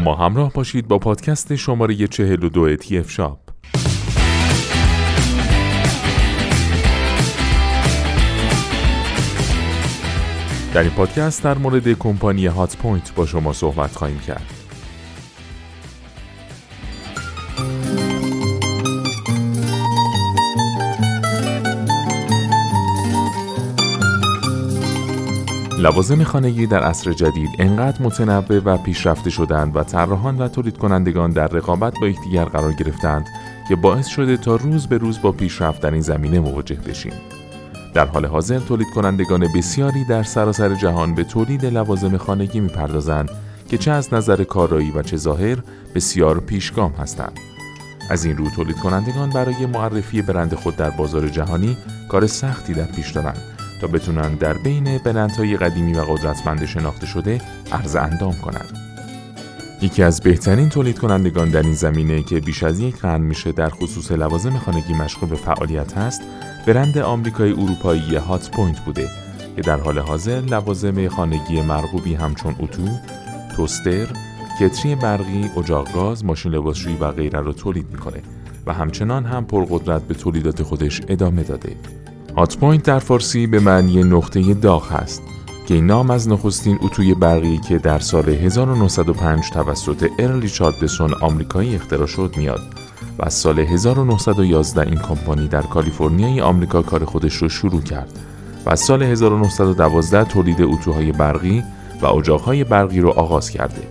ما همراه باشید با پادکست شماره 42 تی اف شاپ در این پادکست در مورد کمپانی هات پوینت با شما صحبت خواهیم کرد. لوازم خانگی در عصر جدید انقدر متنوع و پیشرفته شدند و طراحان و تولید کنندگان در رقابت با یکدیگر قرار گرفتند که باعث شده تا روز به روز با پیشرفت در این زمینه مواجه بشیم. در حال حاضر تولید کنندگان بسیاری در سراسر جهان به تولید لوازم خانگی می‌پردازند که چه از نظر کارایی و چه ظاهر بسیار پیشگام هستند. از این رو تولید کنندگان برای معرفی برند خود در بازار جهانی کار سختی در پیش دارند تا بتونن در بین برندهای قدیمی و قدرتمند شناخته شده عرض اندام کنند. یکی از بهترین تولید کنندگان در این زمینه که بیش از یک قرن میشه در خصوص لوازم خانگی مشغول به فعالیت هست، برند آمریکایی اروپایی هات پوینت بوده که در حال حاضر لوازم خانگی مرغوبی همچون اتو، توستر، کتری برقی، اجاق گاز، ماشین لباسشویی و غیره را تولید می‌کنه و همچنان هم پرقدرت به تولیدات خودش ادامه داده. هات پوینت در فارسی به معنی نقطه داغ هست که این نام از نخستین اتوی برقی که در سال 1905 توسط ارل ریچاردسون آمریکایی اختراع شد میاد و از سال 1911 این کمپانی در کالیفرنیای آمریکا کار خودش رو شروع کرد و از سال 1912 تولید اتوهای برقی و اجاقهای برقی رو آغاز کرده.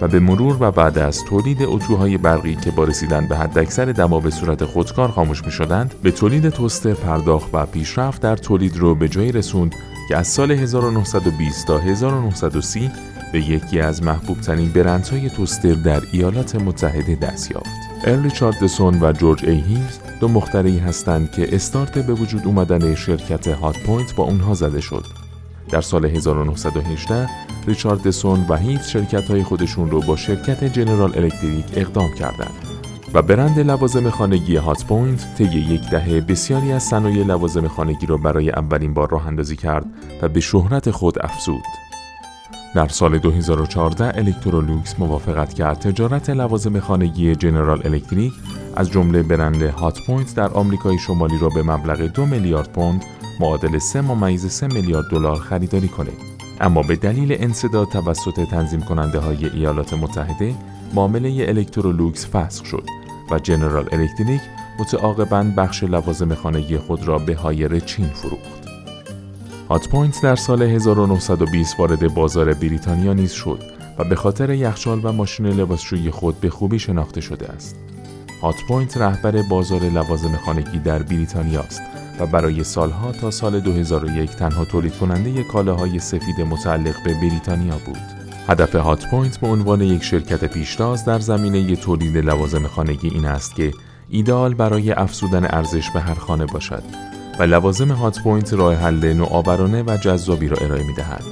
و به مرور و بعد از تولید اتوهای برقی که با رسیدن به حداکثر دما به صورت خودکار خاموش می شدند به تولید توستر پرداخت و پیشرفت در تولید رو به جایی رسوند که از سال 1920 تا 1930 به یکی از محبوب ترین برندهای توستر در ایالات متحده دست یافت. ارل ریچاردسون و جورج ای هیوز دو مخترعی هستند که استارت به وجود اومدن شرکت هات پوینت با اونها زده شد. در سال 1918 ریچاردسون و هیوز شرکت های خودشون رو با شرکت جنرال الکتریک ادغام کردند و برند لوازم خانگی هات پوینت طی یک دهه بسیاری از صنایع لوازم خانگی را برای اولین بار راه اندازی کرد و به شهرت خود افزود. در سال 2014 الکترولوکس موافقت کرد تجارت لوازم خانگی جنرال الکتریک از جمله برند هات پوینت در آمریکای شمالی را به مبلغ دو میلیارد پوند معادل 3 ممیز 3 میلیارد دلار خریداری کنه. اما به دلیل انسداد توسط تنظیم کننده های ایالات متحده معامله الکترولوکس فسخ شد و جنرال الکتریک متعاقباً بخش لوازم خانگی خود را به هایر چین فروخت. هات پوینت در سال 1920 وارد بازار بریتانیا نیز شد و به خاطر یخچال و ماشین لباسشویی خود به خوبی شناخته شده است. هات پوینت رهبر بازار لوازم خانگی در بریتانیا است و برای سالها تا سال 2001 تنها تولید کننده کالاهای سفید متعلق به بریتانیا بود. هدف هات پوینت به عنوان یک شرکت پیشتاز در زمینه تولید لوازم خانگی این است که ایده‌آل برای افزودن ارزش به هر خانه باشد و لوازم هات پوینت راه حل نوآورانه و جذابی را ارائه می دهد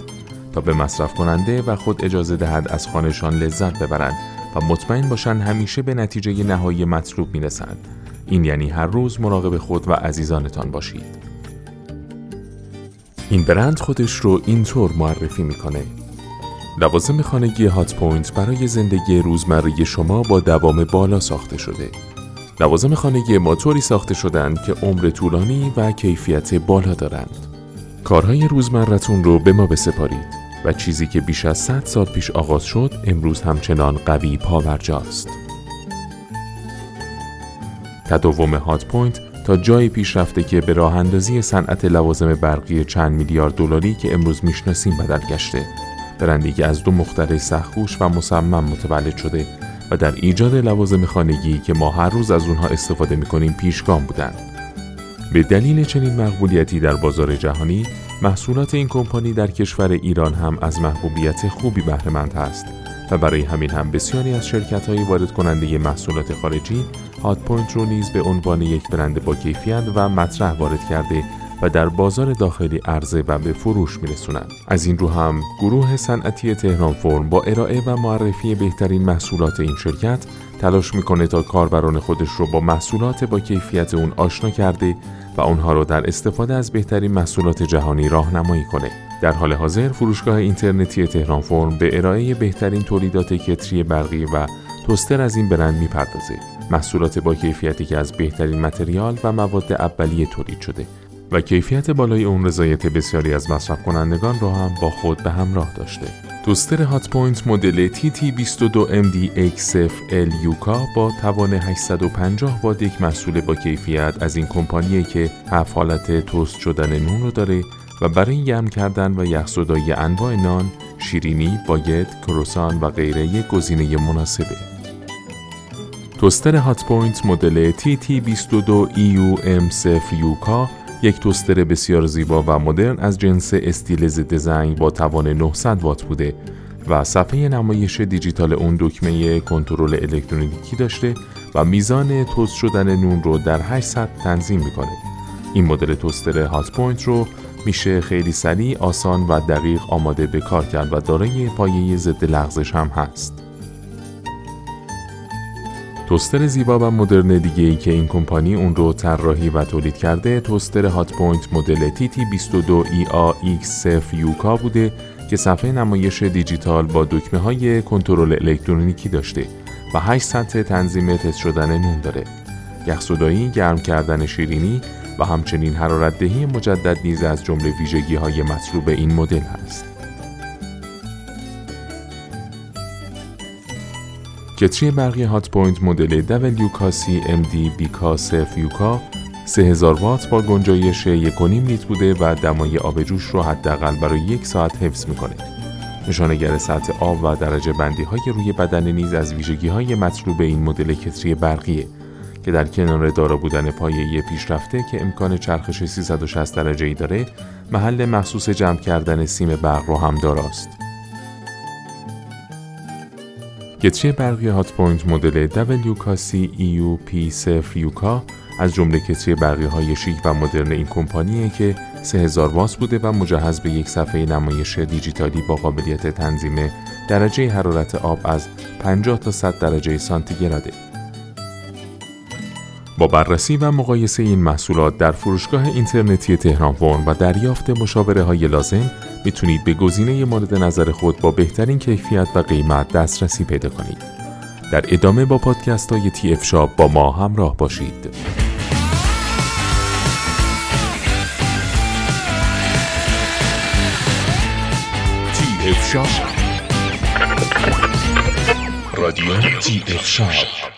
تا به مصرف کنندگان خود اجازه دهد از خانه‌شان لذت ببرند و مطمئن باشند همیشه به نتیجه نهایی مطلوب می رسند. این یعنی هر روز مراقب خود و عزیزانتان باشید. این برند خودش رو اینطور معرفی می‌کنه. لوازم خانگی هات پوینت برای زندگی روزمره شما با دوام بالا ساخته شده. لوازم خانگی ما طوری ساخته شدند که عمر طولانی و کیفیت بالا دارند. کارهای روزمرتون رو به ما بسپارید و چیزی که بیش از 100 سال پیش آغاز شد امروز همچنان قوی پابرجاست. تداوم هات پوینت تا جایی پیش رفته که به راه اندازی صنعت لوازم برقی چند میلیارد دلاری که امروز می‌شناسیم بدل گشته. برندی که از دو مخترع سخت‌کوش و مصمم متولد شده و در ایجاد لوازم خانگی که ما هر روز از اونها استفاده می‌کنیم پیشگام بودند. به دلیل چنین مقبولیتی در بازار جهانی محصولات این کمپانی در کشور ایران هم از محبوبیت خوبی بهره‌مند است و برای همین هم بسیاری از شرکت های وارد کننده محصولات خارجی هات پوینت رو نیز به عنوان یک برند با کیفیت و مطرح وارد کرده و در بازار داخلی عرضه و به فروش میرسونند. از این رو هم گروه صنعتی تهران فرم با ارائه و معرفی بهترین محصولات این شرکت تلاش می‌کنه تا کاربران خودش رو با محصولات با کیفیت اون آشنا کرده و اونها رو در استفاده از بهترین محصولات جهانی راهنمایی کنه. در حال حاضر فروشگاه اینترنتی تهران فرم به ارائه بهترین تولیدات کتری برقی و توستر از این برند می‌پردازه. محصولات با کیفیتی که از بهترین متریال و مواد اولیه تولید شده و کیفیت بالای اون رضایت بسیاری از مصرف کنندگان را هم با خود به همراه داشته. توستر هات پوینت مدل TT22MD XFL UK با توان 850 وات یک محصول با کیفیت از این کمپانیه که هفت حالت توست شدن نون رو داره و برای گرم کردن و یخزدایی انواع نان، شیرینی، باگت، کروسان و غیره یک گزینه مناسبه. توستر هات پوینت مدل TT22EU M0 UK یک توستر بسیار زیبا و مدرن از جنس استیلز دیزاین با توان 900 وات بوده و صفحه نمایش دیجیتال اون دکمه کنترل الکترونیکی داشته و میزان توست شدن نون رو در 800 تنظیم می‌کنه. این مدل توستر هات پوینت رو میشه خیلی سریع، آسان و دقیق آماده به کار کرد و دارای پایه ضد لغزش هم هست. توستر زیبا و مدرن دیگه ای که این کمپانی اون رو طراحی و تولید کرده توستر هات پوینت مدل TT22EAX0 UK بوده که صفحه نمایش دیجیتال با دکمه های کنترل الکترونیکی داشته و 8 سطح تنظیم توست شدن نون داره. یخزدایی، گرم کردن شیرینی و همچنین حرارت دهی مجدد نیز از جمله ویژگی های مطلوب این مدل هست. کتری برقی هات پوینت مدل WKC MD صفر UK 3000 وات با گنجایش 1.5 لیتر بوده و دمای آب جوش رو حداقل برای یک ساعت حفظ می‌کنه. نشانگر سطح آب و درجه بندی های روی بدنه نیز از ویژگی های مطلوب این مدل کتری برقیه که در کنار دارا بودن پایه پیشرفته که امکان چرخش 360 درجه ای داره محل مخصوص جمع کردن سیم برق رو هم داراست. کتری برقی هات پوینت مدل WKC EU P0 UK از جمله کتری برقی های شیک و مدرن این کمپانیه که 3000 وات بوده و مجهز به یک صفحه نمایش دیجیتالی با قابلیت تنظیم درجه حرارت آب از 50 تا 100 درجه سانتیگراده. با بررسی و مقایسه این محصولات در فروشگاه اینترنتی تهران فرم و دریافت مشاوره های لازم می‌تونید به گزینه مورد نظر خود با بهترین کیفیت و قیمت دسترسی پیدا کنید. در ادامه با پادکست های تی اف شاب با ما همراه باشید. تی اف شاب رادیو تی اف شاب